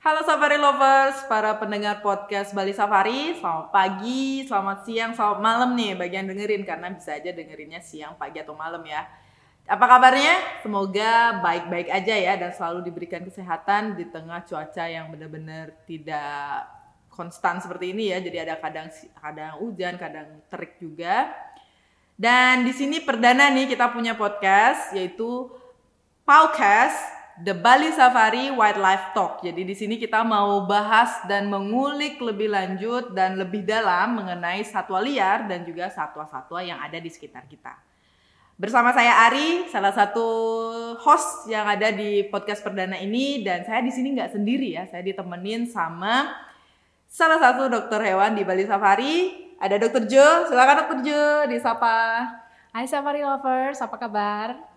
Halo Safari Lovers, para pendengar podcast Bali Safari, selamat pagi, selamat siang, selamat malam nih bagi yang dengerin karena bisa aja dengerinnya siang, pagi atau malam ya. Apa kabarnya? Semoga baik-baik aja ya dan selalu diberikan kesehatan di tengah cuaca yang benar-benar tidak konstan seperti ini ya. Jadi ada kadang kadang hujan, kadang terik juga. Dan di sini perdana nih kita punya podcast yaitu Podcast The Bali Safari Wildlife Talk. Jadi di sini kita mau bahas dan mengulik lebih lanjut dan lebih dalam mengenai satwa liar dan juga satwa-satwa yang ada di sekitar kita. Bersama saya Ari, salah satu host yang ada di podcast perdana ini dan saya di sini nggak sendiri ya, saya ditemenin sama salah satu dokter hewan di Bali Safari. Ada Dokter Jo, silakan Dokter Jo disapa. Hai Safari Lovers, apa kabar?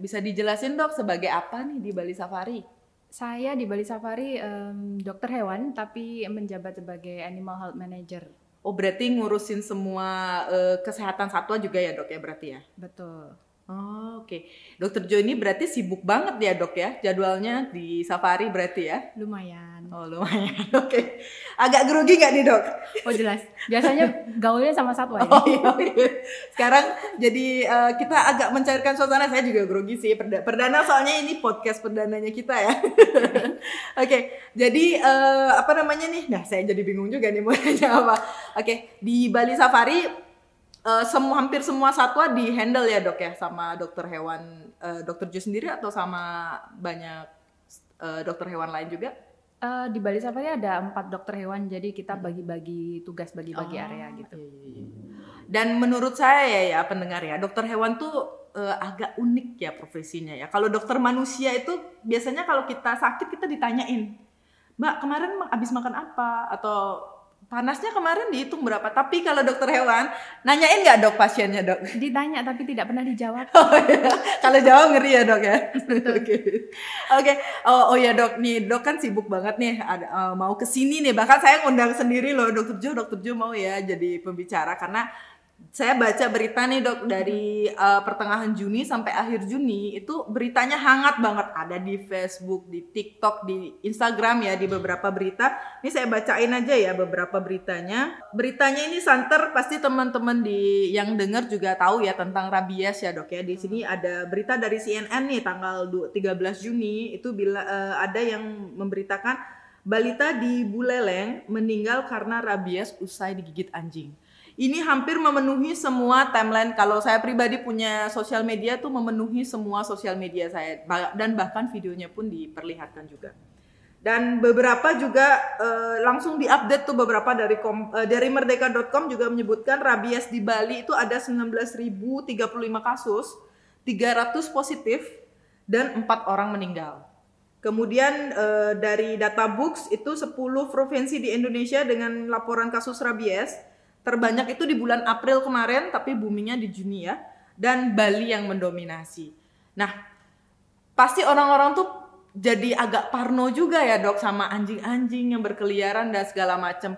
Bisa dijelasin dok sebagai apa nih di Bali Safari? Saya di Bali Safari um, dokter hewan tapi menjabat sebagai animal health manager. Oh berarti ngurusin semua uh, kesehatan satwa juga ya dok ya berarti ya? Betul. Oh, Oke, okay. Dokter Jo ini berarti sibuk banget ya dok ya jadwalnya di safari berarti ya? Lumayan. Oh lumayan, oke. Okay. Agak grogi nggak nih dok? Oh jelas. Biasanya gaulnya sama satwa ya. Oh iya, iya. Sekarang jadi uh, kita agak mencairkan suasana. Saya juga grogi sih. Perdana soalnya ini podcast perdananya kita ya. oke, okay. jadi uh, apa namanya nih? Nah saya jadi bingung juga nih mau nanya apa. Oke, okay. di Bali Safari uh, semua hampir semua satwa di handle ya dok ya sama dokter hewan uh, dokter Ju sendiri atau sama banyak uh, dokter hewan lain juga? Uh, di Bali Safari ada empat dokter hewan, jadi kita hmm. bagi-bagi tugas, bagi-bagi oh, area gitu. Iya, iya, iya. Dan menurut saya ya, ya pendengar ya, dokter hewan tuh uh, agak unik ya profesinya ya. Kalau dokter manusia itu biasanya kalau kita sakit kita ditanyain, Mbak kemarin abis makan apa? Atau panasnya kemarin dihitung berapa? Tapi kalau dokter hewan nanyain nggak dok pasiennya dok? Ditanya tapi tidak pernah dijawab. Oh, iya. kalau jawab ngeri ya dok ya? Oke. Oke. Okay. oh, oh ya dok. Nih dok kan sibuk banget nih. Ada uh, mau ke sini nih. Bahkan saya ngundang sendiri loh dokter Jo. Dokter Jo mau ya jadi pembicara. Karena saya baca berita nih dok dari uh, pertengahan Juni sampai akhir Juni itu beritanya hangat banget ada di Facebook, di TikTok, di Instagram ya di beberapa berita. Ini saya bacain aja ya beberapa beritanya. Beritanya ini santer pasti teman-teman di yang dengar juga tahu ya tentang rabies ya dok ya. Di sini ada berita dari CNN nih tanggal 13 Juni itu bila uh, ada yang memberitakan balita di Buleleng meninggal karena rabies usai digigit anjing ini hampir memenuhi semua timeline. Kalau saya pribadi punya sosial media tuh memenuhi semua sosial media saya. Dan bahkan videonya pun diperlihatkan juga. Dan beberapa juga uh, langsung diupdate tuh beberapa dari kom, uh, dari merdeka.com juga menyebutkan rabies di Bali itu ada 19.035 kasus 300 positif dan empat orang meninggal. Kemudian uh, dari data books itu 10 provinsi di Indonesia dengan laporan kasus rabies Terbanyak itu di bulan April kemarin, tapi buminya di Juni ya. Dan Bali yang mendominasi. Nah, pasti orang-orang tuh jadi agak parno juga ya dok sama anjing-anjing yang berkeliaran dan segala macam.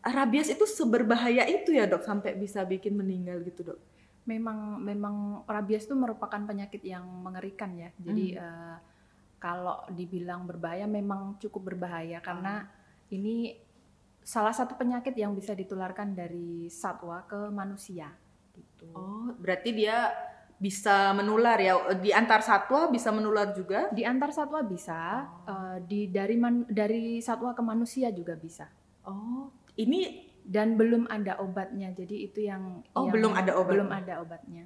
Rabies itu seberbahaya itu ya dok sampai bisa bikin meninggal gitu dok. Memang memang rabies itu merupakan penyakit yang mengerikan ya. Jadi hmm. uh, kalau dibilang berbahaya memang cukup berbahaya karena hmm. ini salah satu penyakit yang bisa ditularkan dari satwa ke manusia gitu. Oh, berarti dia bisa menular ya di antar satwa bisa menular juga? Di antar satwa bisa, oh. uh, di dari man, dari satwa ke manusia juga bisa. Oh, ini dan belum ada obatnya. Jadi itu yang Oh, yang belum ada obat. Belum ada obatnya.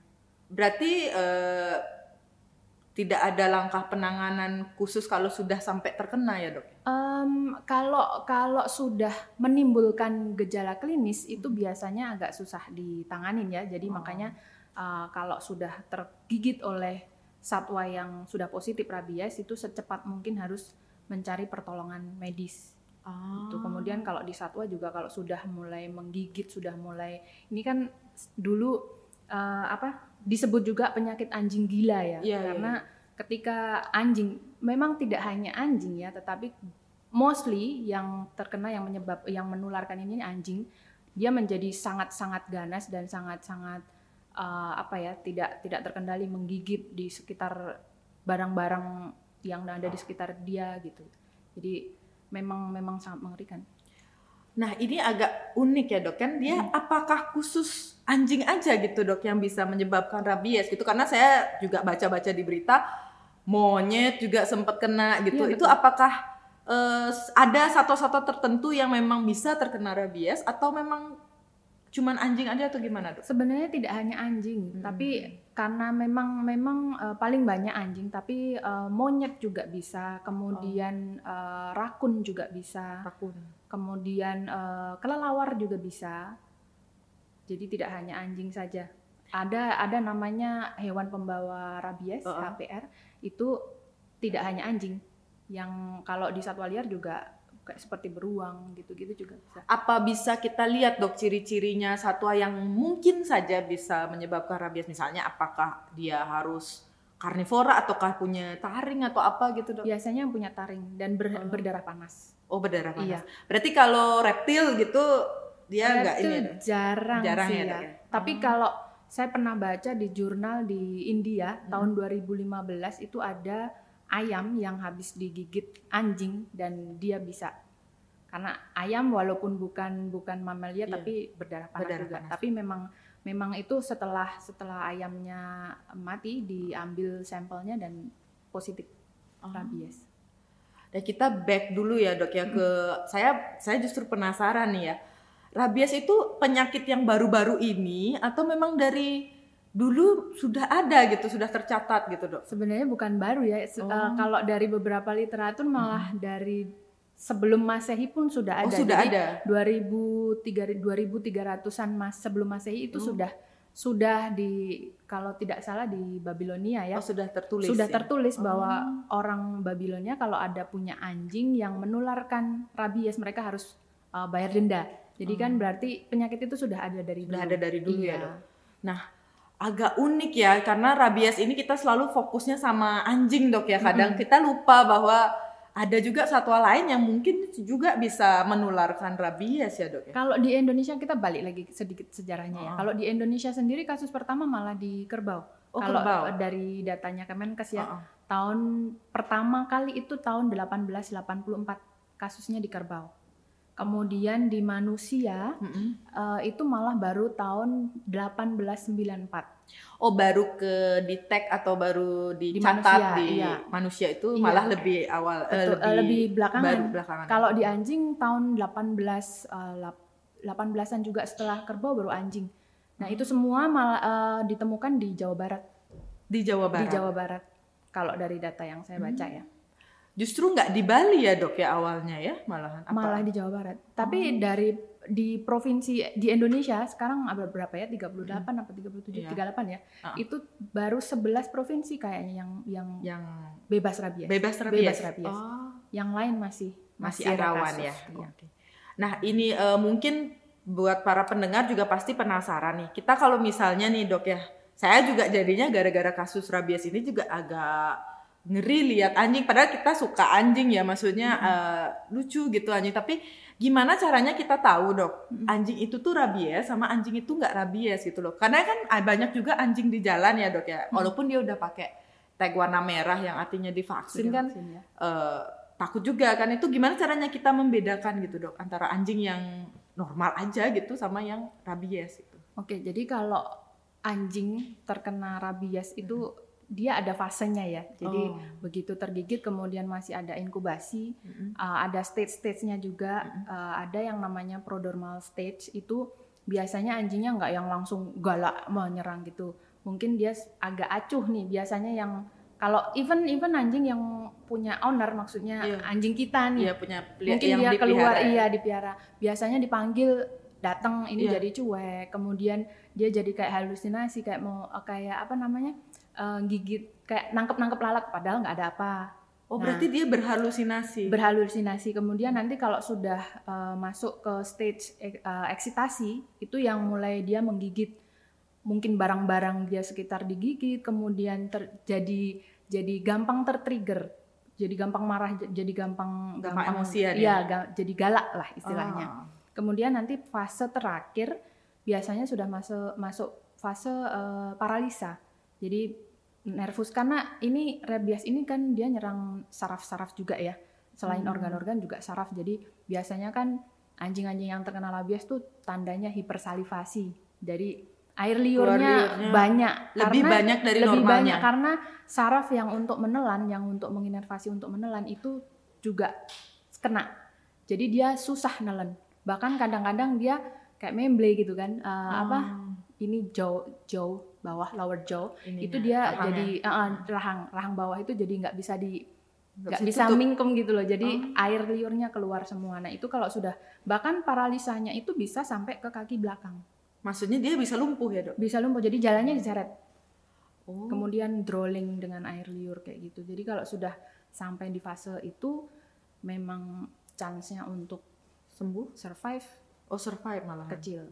Berarti uh, tidak ada langkah penanganan khusus kalau sudah sampai terkena ya dok? Um, kalau kalau sudah menimbulkan gejala klinis itu biasanya agak susah ditanganin ya. Jadi oh. makanya uh, kalau sudah tergigit oleh satwa yang sudah positif rabies itu secepat mungkin harus mencari pertolongan medis. Oh. Itu kemudian kalau di satwa juga kalau sudah mulai menggigit sudah mulai ini kan dulu uh, apa disebut juga penyakit anjing gila ya, yeah, karena yeah. Ketika anjing memang tidak hanya anjing ya, tetapi mostly yang terkena yang menyebab yang menularkan ini anjing, dia menjadi sangat-sangat ganas dan sangat-sangat uh, apa ya tidak tidak terkendali menggigit di sekitar barang-barang yang ada di sekitar dia gitu. Jadi memang memang sangat mengerikan. Nah ini agak unik ya dok kan dia hmm. apakah khusus anjing aja gitu dok yang bisa menyebabkan rabies gitu karena saya juga baca-baca di berita monyet juga sempat kena gitu ya, itu apakah uh, ada satu-satu tertentu yang memang bisa terkena rabies atau memang cuman anjing aja atau gimana dok? Sebenarnya tidak hanya anjing, hmm. tapi karena memang memang uh, paling banyak anjing, tapi uh, monyet juga bisa, kemudian oh. uh, rakun juga bisa, rakun, kemudian uh, kelelawar juga bisa. Jadi tidak hanya anjing saja. Ada ada namanya hewan pembawa rabies uh -uh. HPR itu tidak hanya anjing, yang kalau di satwa liar juga kayak seperti beruang gitu-gitu juga bisa. Apa bisa kita lihat dok ciri-cirinya satwa yang mungkin saja bisa menyebabkan rabies misalnya apakah dia harus karnivora ataukah punya taring atau apa gitu dok? Biasanya yang punya taring dan ber, oh. berdarah panas. Oh berdarah panas. Iya. Berarti kalau reptil gitu dia enggak ini ya, jarang, jarang sih ya. ya. Tapi oh. kalau saya pernah baca di jurnal di India hmm. tahun 2015 itu ada ayam yang habis digigit anjing dan dia bisa karena ayam walaupun bukan bukan mamalia yeah. tapi berdarah panas berdarah juga panas. tapi memang memang itu setelah setelah ayamnya mati diambil sampelnya dan positif oh. rabies. Dan kita back dulu ya dok ya ke saya saya justru penasaran nih ya rabies itu penyakit yang baru-baru ini atau memang dari dulu sudah ada gitu, sudah tercatat gitu dok? Sebenarnya bukan baru ya. Oh. Uh, kalau dari beberapa literatur malah hmm. dari sebelum masehi pun sudah oh, ada. Oh, sudah Jadi ada. 2000 2300-an mas sebelum masehi itu oh. sudah sudah di kalau tidak salah di Babilonia ya. Oh, sudah tertulis. Sudah ya? tertulis bahwa oh. orang Babilonia kalau ada punya anjing yang menularkan rabies mereka harus uh, bayar denda. Jadi kan oh. kan berarti penyakit itu sudah ada dari sudah dulu. ada dari dulu ya, iya. ya, Dok. Nah, agak unik ya karena rabies ini kita selalu fokusnya sama anjing dok ya kadang mm -hmm. kita lupa bahwa ada juga satwa lain yang mungkin juga bisa menularkan rabies ya dok ya. Kalau di Indonesia kita balik lagi sedikit sejarahnya ya. oh. ya. Kalau di Indonesia sendiri kasus pertama malah di kerbau. Oh, Kalau kerbau. dari datanya Kemenkes ya, oh, oh. tahun pertama kali itu tahun 1884 kasusnya di kerbau. Kemudian di manusia mm -hmm. uh, itu malah baru tahun 1894. Oh baru ke detect atau baru dicatat di manusia, di iya. manusia itu iya. malah lebih awal Betul, uh, lebih, lebih belakangan. belakangan. Kalau di anjing tahun 18 uh, 18-an juga setelah kerbau baru anjing. Nah, itu semua malah uh, ditemukan di Jawa Barat. Di Jawa Barat. Di Jawa Barat. Kalau dari data yang saya baca hmm. ya. Justru nggak di Bali ya dok ya awalnya ya malahan. Apa? Malah di Jawa Barat. Tapi oh. dari di provinsi di Indonesia sekarang ada berapa ya 38 hmm. apa 37 yeah. 38 ya. Uh. Itu baru 11 provinsi kayaknya yang yang yang bebas rabies. Bebas rabies. Bebas rabies. Oh. Yang lain masih masih, masih rawan ya. Iya. Okay. Nah, ini uh, mungkin buat para pendengar juga pasti penasaran nih. Kita kalau misalnya nih, Dok ya. Saya juga jadinya gara-gara kasus rabies ini juga agak ngeri lihat anjing. Padahal kita suka anjing ya maksudnya hmm. uh, lucu gitu anjing. Tapi gimana caranya kita tahu dok anjing itu tuh rabies sama anjing itu nggak rabies gitu loh. Karena kan banyak juga anjing di jalan ya dok ya. Walaupun dia udah pakai tag warna merah yang artinya divaksin kan ya. uh, takut juga kan. Itu gimana caranya kita membedakan gitu dok antara anjing yang normal aja gitu sama yang rabies itu oke jadi kalau anjing terkena rabies itu hmm dia ada fasenya ya. Jadi oh. begitu tergigit kemudian masih ada inkubasi, mm-hmm. uh, ada stage-stage-nya juga. Mm-hmm. Uh, ada yang namanya prodromal stage itu biasanya anjingnya nggak yang langsung galak menyerang gitu. Mungkin dia agak acuh nih. Biasanya yang kalau even even anjing yang punya owner maksudnya yeah. anjing kita nih, yeah, punya mungkin yang dia keluar ya. iya dipiara. Biasanya dipanggil datang ini yeah. jadi cuek, kemudian dia jadi kayak halusinasi kayak mau kayak apa namanya? Uh, gigit kayak nangkep-nangkep lalat padahal nggak ada apa. Oh, nah, berarti dia berhalusinasi. Berhalusinasi. Kemudian nanti kalau sudah uh, masuk ke stage uh, eksitasi, itu yang mulai dia menggigit mungkin barang-barang dia sekitar digigit, kemudian terjadi jadi gampang tertrigger. Jadi gampang marah, jadi gampang gampang, gampang emosian ya. Iya, ga, jadi galak lah istilahnya. Oh. Kemudian nanti fase terakhir biasanya sudah masuk masuk fase uh, paralisa. Jadi nervus karena ini rabies ini kan dia nyerang saraf-saraf juga ya. Selain Hmm. organ-organ juga saraf. Jadi biasanya kan anjing-anjing yang terkena rabies tuh tandanya hipersalivasi. Dari air liurnya liurnya banyak. lebih Karena- banyak dari lebih normalnya. banyak karena saraf yang untuk menelan, yang untuk menginervasi untuk menelan itu juga kena. Jadi dia susah nelen. Bahkan kadang-kadang dia kayak memble gitu kan. Eh, Apa? Ini jaw, jaw bawah lower jaw Ininya, itu dia rahangnya. jadi eh, rahang rahang bawah itu jadi nggak bisa di Nggak bisa tutup. mingkem gitu loh. Jadi air liurnya keluar semua. Nah itu kalau sudah bahkan paralisanya itu bisa sampai ke kaki belakang. Maksudnya dia bisa lumpuh ya dok? Bisa lumpuh. Jadi jalannya diseret. Oh. kemudian drooling dengan air liur kayak gitu. Jadi kalau sudah sampai di fase itu memang chance-nya untuk sembuh? survive Oh survive malah. kecil.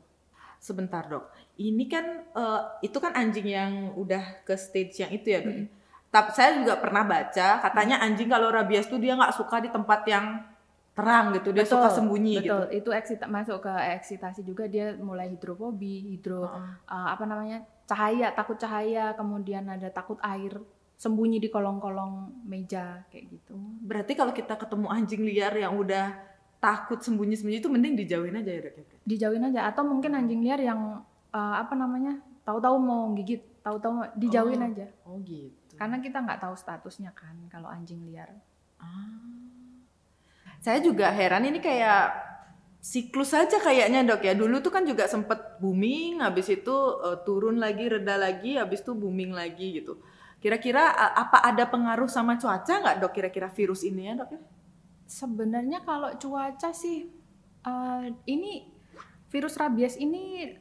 Sebentar dok, ini kan eh, itu kan anjing yang udah ke stage yang itu ya dok. Mm. Tapi saya juga pernah baca katanya anjing kalau rabies tuh dia nggak suka di tempat yang terang gitu, dia suka sembunyi betul. gitu. Itu eksita masuk ke eksitasi juga dia mulai hidrofobi, hidro Heeh. eh, apa namanya? cahaya, takut cahaya, kemudian ada takut air, sembunyi di kolong-kolong meja kayak gitu. Berarti kalau kita ketemu anjing liar yang udah takut sembunyi-sembunyi itu mending dijauhin aja ya dok. ya? Dijauhin aja atau mungkin anjing liar yang eh, apa namanya? tahu-tahu mau gigit, tahu-tahu dijauhin Oh. aja. Oh gitu. Karena kita nggak tahu statusnya kan kalau anjing liar. Ah. Saya juga heran ini kayak siklus saja kayaknya dok ya. Dulu tuh kan juga sempet booming, habis itu eh, turun lagi, reda lagi, habis itu booming lagi gitu. Kira-kira apa ada pengaruh sama cuaca nggak dok? Kira-kira virus ini ya dok ya? Sebenarnya kalau cuaca sih eh, ini virus rabies ini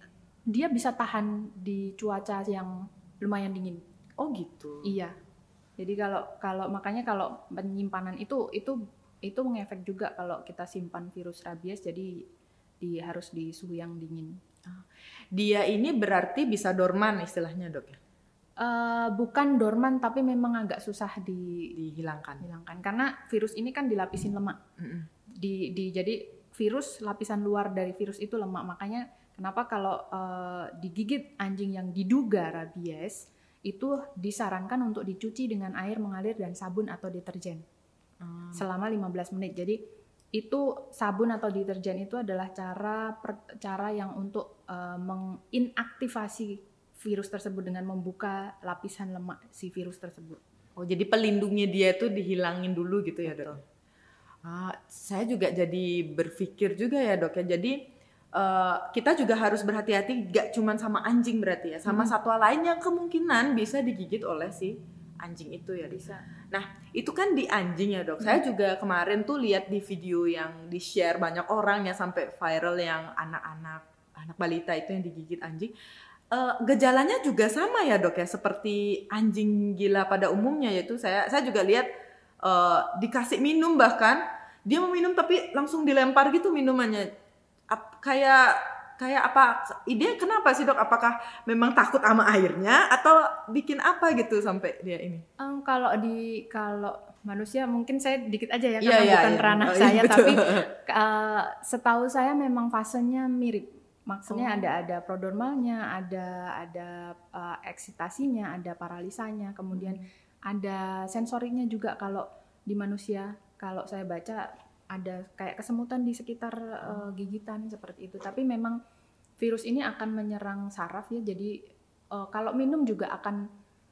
dia bisa tahan di cuaca yang lumayan dingin. Oh gitu. Iya. Jadi kalau kalau makanya kalau penyimpanan itu itu itu mengefek juga kalau kita simpan virus rabies jadi di harus di suhu yang dingin. Dia ini berarti bisa dorman istilahnya dok ya? Eh, bukan dorman tapi memang agak susah di Dihilangkan. dihilangkan karena virus ini kan dilapisin lemak. Di, di jadi virus lapisan luar dari virus itu lemak makanya kenapa kalau eh, digigit anjing yang diduga rabies itu disarankan untuk dicuci dengan air mengalir dan sabun atau deterjen Ah. selama 15 menit jadi itu sabun atau deterjen itu adalah cara per- cara yang untuk eh, menginaktivasi virus tersebut dengan membuka lapisan lemak si virus tersebut Oh jadi pelindungnya dia tuh dihilangin dulu gitu ya dok? Ah, saya juga jadi berpikir juga ya dok ya. Jadi eh, kita juga harus berhati-hati gak cuman sama anjing berarti ya, sama satwa lain yang kemungkinan bisa digigit oleh si anjing itu ya. Bisa Nah itu kan di anjing ya dok. Saya juga kemarin tuh lihat di video yang di share banyak orang ya sampai viral yang anak-anak anak balita itu yang digigit anjing. Eh, gejalanya juga sama ya dok ya seperti anjing gila pada umumnya yaitu saya saya juga lihat eh, dikasih minum bahkan dia mau minum tapi langsung dilempar gitu minumannya Ap- kayak kayak apa ide kenapa sih dok apakah memang takut sama airnya atau bikin apa gitu sampai dia ini Em, kalau di kalau manusia mungkin saya dikit aja ya Iya, karena iya, bukan iya. ranah Oh, iya, saya betul. tapi eh, setahu saya memang fasenya mirip maksudnya Oh. ada ada prodromalnya ada ada eh, eksitasinya ada paralisanya kemudian Hmm. ada sensorinya juga kalau di manusia. Kalau saya baca ada kayak kesemutan di sekitar eh, gigitan seperti itu. Tapi memang virus ini akan menyerang saraf ya. Jadi eh, kalau minum juga akan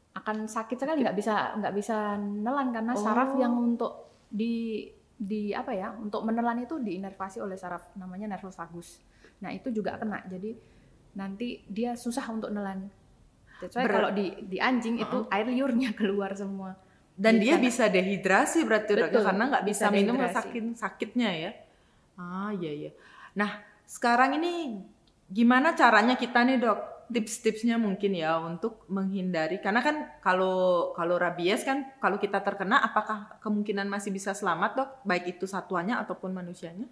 akan sakit sekali. Nggak bisa nggak bisa nelan karena saraf Oh. yang untuk di di apa ya untuk menelan itu diinervasi oleh saraf namanya nervus vagus nah itu juga kena. Jadi nanti dia susah untuk nelan Ber- kalau di di anjing itu air liurnya keluar semua. Dan dia karena- bisa dehidrasi berarti? Betul, karena nggak bisa, bisa minum sakit sakitnya ya. Ah iya iya. Nah sekarang ini gimana caranya kita nih dok? Tips-tipsnya mungkin ya untuk menghindari. Karena kan kalau kalau rabies kan kalau kita terkena apakah kemungkinan masih bisa selamat dok? Baik itu satuannya ataupun manusianya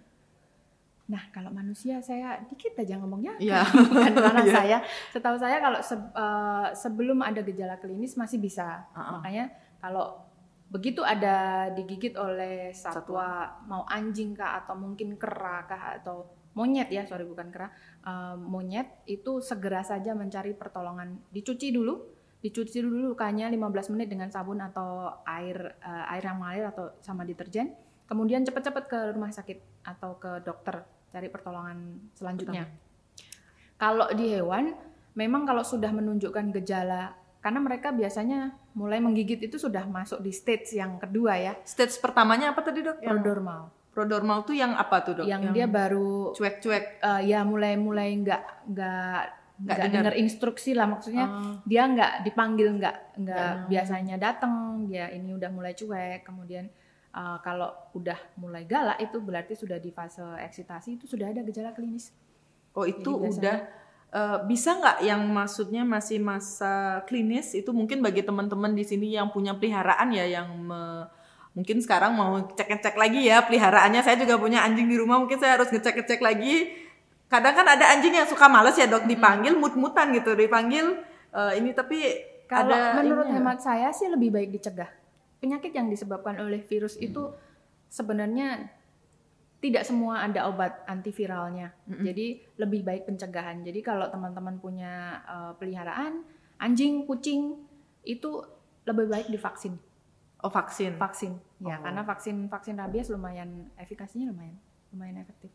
Nah, kalau manusia saya dikit aja ngomongnya, Iya. bukan karena Iya. saya. Setahu saya kalau se- eh, sebelum ada gejala klinis masih bisa. Uh-uh. Makanya kalau begitu ada digigit oleh satwa, mau anjing kah atau mungkin kera kah atau monyet ya, sorry bukan kera, eh, monyet itu segera saja mencari pertolongan. Dicuci dulu, dicuci dulu lukanya 15 menit dengan sabun atau air eh, air yang mengalir atau sama deterjen. kemudian cepat-cepat ke rumah sakit atau ke dokter cari pertolongan selanjutnya. Kalau di hewan, memang kalau sudah menunjukkan gejala, karena mereka biasanya mulai menggigit itu sudah masuk di stage yang kedua ya, Stage pertamanya apa tadi dok? Yang prodromal. prodromal tuh yang apa tuh dok? Yang, dia baru cuek-cuek. eh, ya mulai-mulai nggak nggak Nggak nggak dengar. dengar instruksi lah maksudnya Oh. dia nggak dipanggil nggak nggak Nggak. biasanya datang dia ini udah mulai cuek kemudian uh, kalau udah mulai galak itu berarti sudah di fase eksitasi itu sudah ada gejala klinis. Oh itu Jadi biasanya- udah eh, bisa nggak yang maksudnya masih masa klinis itu mungkin bagi teman-teman di sini yang punya peliharaan ya yang me- mungkin sekarang mau cek-cek lagi ya peliharaannya. Saya juga punya anjing di rumah mungkin saya harus ngecek-ngecek lagi. Kadang kan ada anjing yang suka males ya dok dipanggil mut-mutan gitu dipanggil eh, ini tapi kalau ada menurut hemat saya sih lebih baik dicegah penyakit yang disebabkan oleh virus itu sebenarnya tidak semua ada obat antiviralnya. Jadi lebih baik pencegahan. Jadi kalau teman-teman punya uh, peliharaan anjing kucing itu lebih baik divaksin. Oh vaksin? Vaksin. Ya Oh. karena vaksin vaksin rabies lumayan efikasinya lumayan lumayan efektif.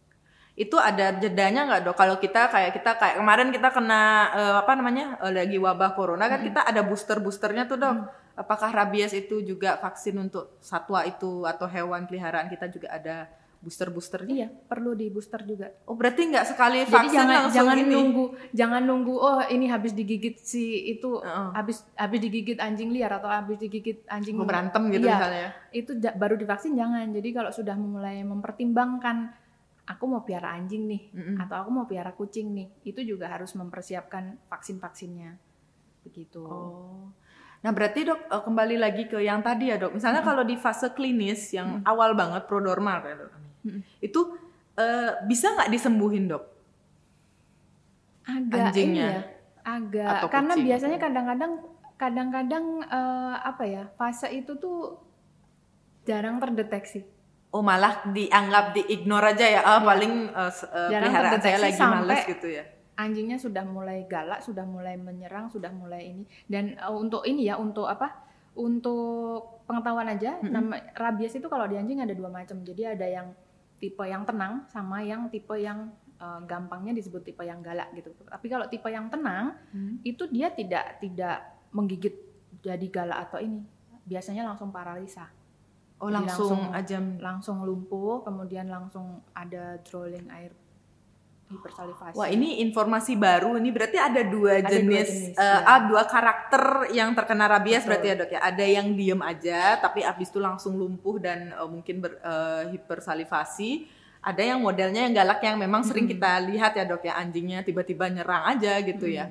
Itu ada jedanya nggak dok? Kalau kita kayak kita kayak kemarin kita kena eh, apa namanya eh, lagi wabah corona kan kita ada booster boosternya tuh dok apakah rabies itu juga vaksin untuk satwa itu atau hewan peliharaan kita juga ada booster boosternya iya perlu di booster juga oh berarti nggak sekali jadi vaksin jangan langsung jangan ini nunggu jangan nunggu oh ini habis digigit si itu Heeh. habis habis digigit anjing liar atau habis digigit anjing mau berantem gitu Iya. misalnya itu baru divaksin jangan jadi kalau sudah mulai mempertimbangkan aku mau piara anjing nih Mm-mm. atau aku mau piara kucing nih itu juga harus mempersiapkan vaksin vaksinnya begitu Oh. Nah berarti dok eh, kembali lagi ke yang tadi ya dok. Misalnya kalau di fase klinis yang awal banget prodormal kayak dok, itu eh, bisa nggak disembuhin dok? agak Anjingnya. ini ya agak Atau karena kucing. biasanya kadang-kadang kadang-kadang eh, apa ya fase itu tuh jarang terdeteksi Oh malah dianggap diignore aja ya. Ah paling se- eh, Jarang peliharaan saya lagi males gitu ya. Anjingnya sudah mulai galak, sudah mulai menyerang, sudah mulai ini. Dan uh, untuk ini ya, untuk apa? Untuk pengetahuan aja, nama rabies itu kalau di anjing ada dua macam. Jadi ada yang tipe yang tenang sama yang tipe yang uh, gampangnya disebut tipe yang galak gitu. Tapi kalau tipe yang tenang itu dia tidak tidak menggigit jadi galak atau ini. Biasanya langsung paralisa, Oh Jadi langsung, langsung- aja. langsung lumpuh, kemudian langsung ada drooling air hipersalivasi. Wah ini informasi baru. Ini berarti ada dua Ada dua jenis, jenis, eh, ya. ah, dua karakter yang terkena rabies Betul. berarti ya dok ya. Ada yang diem aja, tapi abis itu langsung lumpuh dan eh, mungkin ber, eh, hipersalivasi. Ada yang modelnya yang galak yang memang sering kita lihat ya dok ya anjingnya tiba-tiba nyerang aja gitu ya.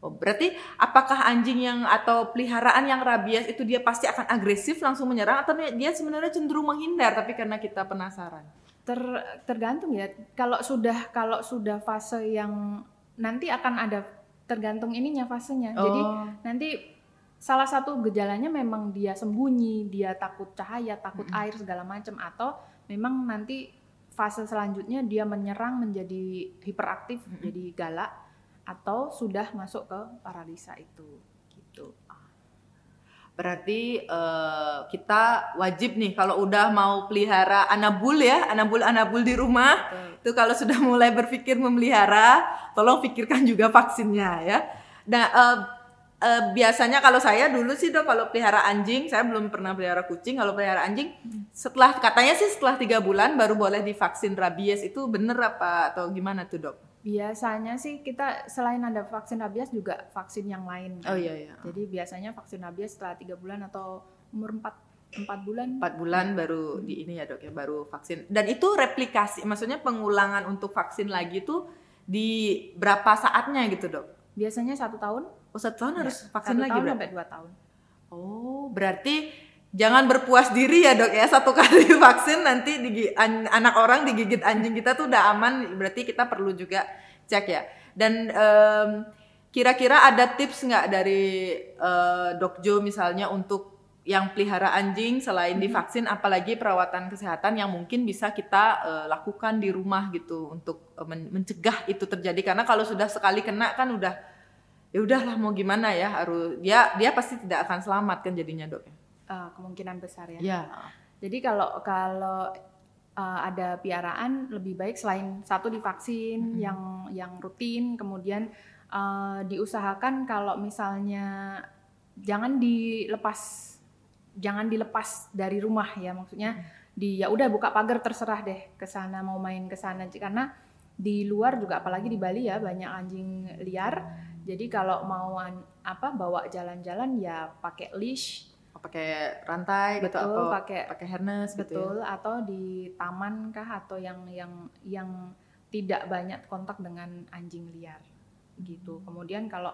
Oh, berarti apakah anjing yang atau peliharaan yang rabies itu dia pasti akan agresif langsung menyerang atau dia sebenarnya cenderung menghindar tapi karena kita penasaran? Ter tergantung ya. Kalau sudah kalau sudah fase yang nanti akan ada tergantung ininya fasenya. Jadi Oh. nanti salah satu gejalanya memang dia sembunyi dia takut cahaya takut air segala macam atau memang nanti fase selanjutnya dia menyerang menjadi hiperaktif jadi galak atau sudah masuk ke paralisa itu Berarti eh, kita wajib nih kalau udah mau pelihara anabul ya, anabul-anabul di rumah, itu kalau sudah mulai berpikir memelihara, tolong pikirkan juga vaksinnya ya. Nah, eh, eh, biasanya kalau saya dulu sih dok kalau pelihara anjing, saya belum pernah pelihara kucing. Kalau pelihara anjing, setelah katanya sih setelah tiga bulan baru boleh divaksin rabies itu bener apa atau gimana tuh dok? Biasanya sih kita selain ada vaksin rabies juga vaksin yang lain Oh iya iya. Jadi biasanya vaksin rabies setelah tiga bulan atau umur 4 empat bulan. empat bulan baru di ini ya dok ya baru vaksin dan itu replikasi maksudnya pengulangan untuk vaksin lagi tuh di berapa saatnya gitu dok Biasanya satu tahun. oh satu tahun harus ya, vaksin satu lagi tahun berarti sampai dua tahun. oh berarti jangan berpuas diri ya dok ya. Satu kali vaksin nanti digi- an- anak orang digigit anjing kita tuh udah aman. Berarti kita perlu juga cek ya. Dan em, kira-kira ada tips nggak dari eh, dok Jo misalnya untuk yang pelihara anjing selain divaksin apalagi perawatan kesehatan yang mungkin bisa kita eh, lakukan di rumah gitu untuk eh, men- mencegah itu terjadi. Karena kalau sudah sekali kena kan udah ya udahlah mau gimana ya harus dia dia pasti tidak akan selamat kan jadinya dok ya Eh, kemungkinan besar ya. ya Jadi kalau kalau uh, ada piaraan lebih baik selain satu divaksin Mm-mm. yang yang rutin, kemudian uh, diusahakan kalau misalnya jangan dilepas jangan dilepas dari rumah ya maksudnya di ya udah buka pagar terserah deh ke sana mau main ke sana karena di luar juga apalagi di Bali ya banyak anjing liar jadi kalau mau apa bawa jalan-jalan ya pakai leash pakai rantai gitu betul atau pakai pakai harness gitu ya? betul atau di taman kah atau yang yang yang tidak banyak kontak dengan anjing liar gitu kemudian kalau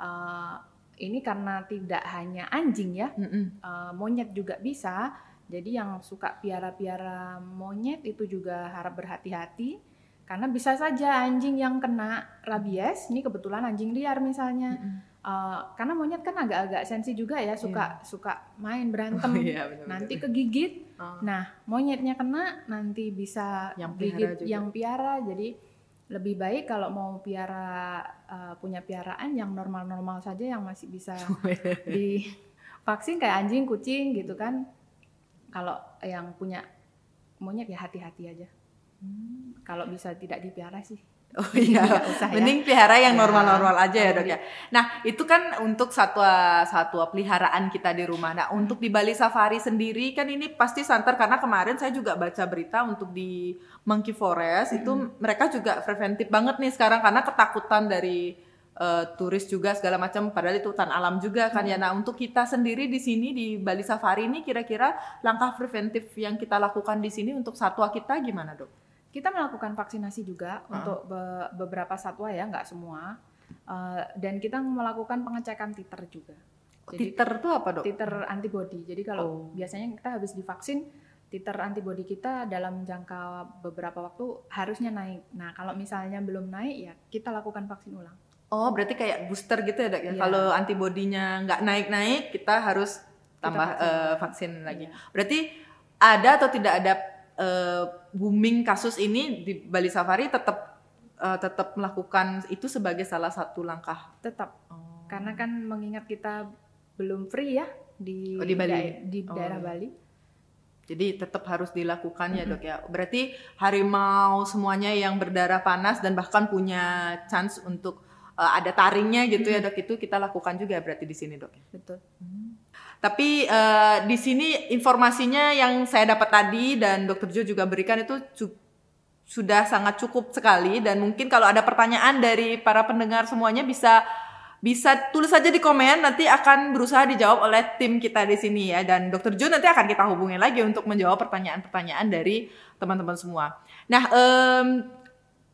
uh, ini karena tidak hanya anjing ya Mm-mm. uh, monyet juga bisa jadi yang suka piara-piara monyet itu juga harap berhati-hati karena bisa saja anjing yang kena rabies ini kebetulan anjing liar misalnya. Uh, karena monyet kan agak-agak sensi juga ya suka suka main berantem Oh, iya, nanti kegigit Oh. Nah, monyetnya kena nanti bisa Yang gigit juga. yang piara. Jadi lebih baik kalau mau piara uh, punya piaraan yang normal-normal saja yang masih bisa divaksin kayak anjing, kucing gitu kan. Kalau yang punya monyet ya hati-hati aja. Kalau bisa tidak dipiara sih. Oh iya, Nggak usah ya. mending pelihara yang Ya, normal-normal aja ya dok ya. Nah itu kan untuk satwa satwa peliharaan kita di rumah. Nah untuk di Bali Safari sendiri kan ini pasti santer karena kemarin saya juga baca berita untuk di Monkey Forest itu mereka juga preventif banget nih sekarang karena ketakutan dari eh, turis juga segala macam. Padahal itu hutan alam juga kan ya. Nah untuk kita sendiri di sini di Bali Safari ini kira-kira langkah preventif yang kita lakukan di sini untuk satwa kita gimana dok? Kita melakukan vaksinasi juga untuk be- beberapa satwa ya, nggak semua. Uh, dan kita melakukan pengecekan titer juga. Jadi Titer itu apa dok? titer antibody. Jadi kalau Oh. biasanya kita habis divaksin, titer antibody kita dalam jangka beberapa waktu harusnya naik. Nah, kalau misalnya belum naik ya kita lakukan vaksin ulang. Oh, berarti kayak booster gitu ya, Dok ya? Iya. Kalau antibodinya nggak naik-naik, kita harus tambah vaksin. eh, vaksin lagi. Iya. Berarti ada atau tidak ada eh, booming kasus ini di Bali Safari tetap eh, tetap melakukan itu sebagai salah satu langkah. Tetap Oh. karena kan mengingat kita belum free ya di Oh, di Bali. di Oh, daerah iya. Bali. Jadi tetap harus dilakukan ya, Dok ya. Berarti harimau semuanya yang berdarah panas dan bahkan punya chance untuk eh, ada taringnya gitu ya, Dok. Itu kita lakukan juga berarti di sini, Dok. ya? Betul. Tapi eh, di sini informasinya yang saya dapat tadi dan Dokter Jo juga berikan itu sudah sangat cukup sekali dan mungkin kalau ada pertanyaan dari para pendengar semuanya bisa bisa tulis saja di komen nanti akan berusaha dijawab oleh tim kita di sini ya dan Dokter Jo nanti akan kita hubungi lagi untuk menjawab pertanyaan-pertanyaan dari teman-teman semua. Nah, em,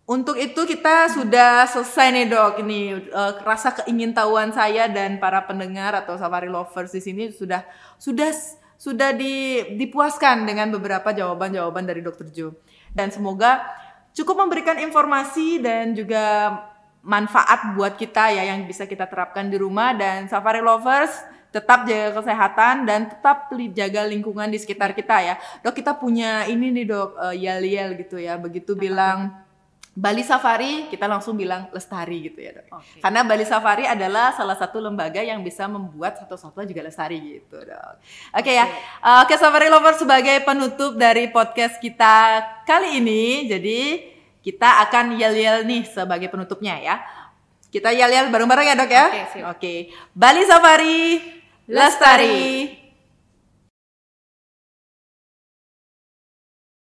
untuk itu kita sudah selesai nih dok. Ini eh, rasa keingintahuan saya dan para pendengar atau safari lovers di sini sudah sudah sudah di- dipuaskan dengan beberapa jawaban-jawaban dari dokter Jo. Dan semoga cukup memberikan informasi dan juga manfaat buat kita ya yang bisa kita terapkan di rumah dan safari lovers tetap jaga kesehatan dan tetap jaga lingkungan di sekitar kita ya. Dok kita punya ini nih dok eh, yel-yel gitu ya. Begitu bilang Bali Safari, kita langsung bilang lestari gitu ya dok. Oke. Karena Bali Safari adalah salah satu lembaga yang bisa membuat satu-satu juga lestari gitu dok. Oke ya, Eh, oke Safari Lover sebagai penutup dari podcast kita kali ini, jadi kita akan yel-yel nih sebagai penutupnya ya. Kita yel-yel bareng-bareng ya dok ya. Oke, sip. Oke, Bali Safari, lestari.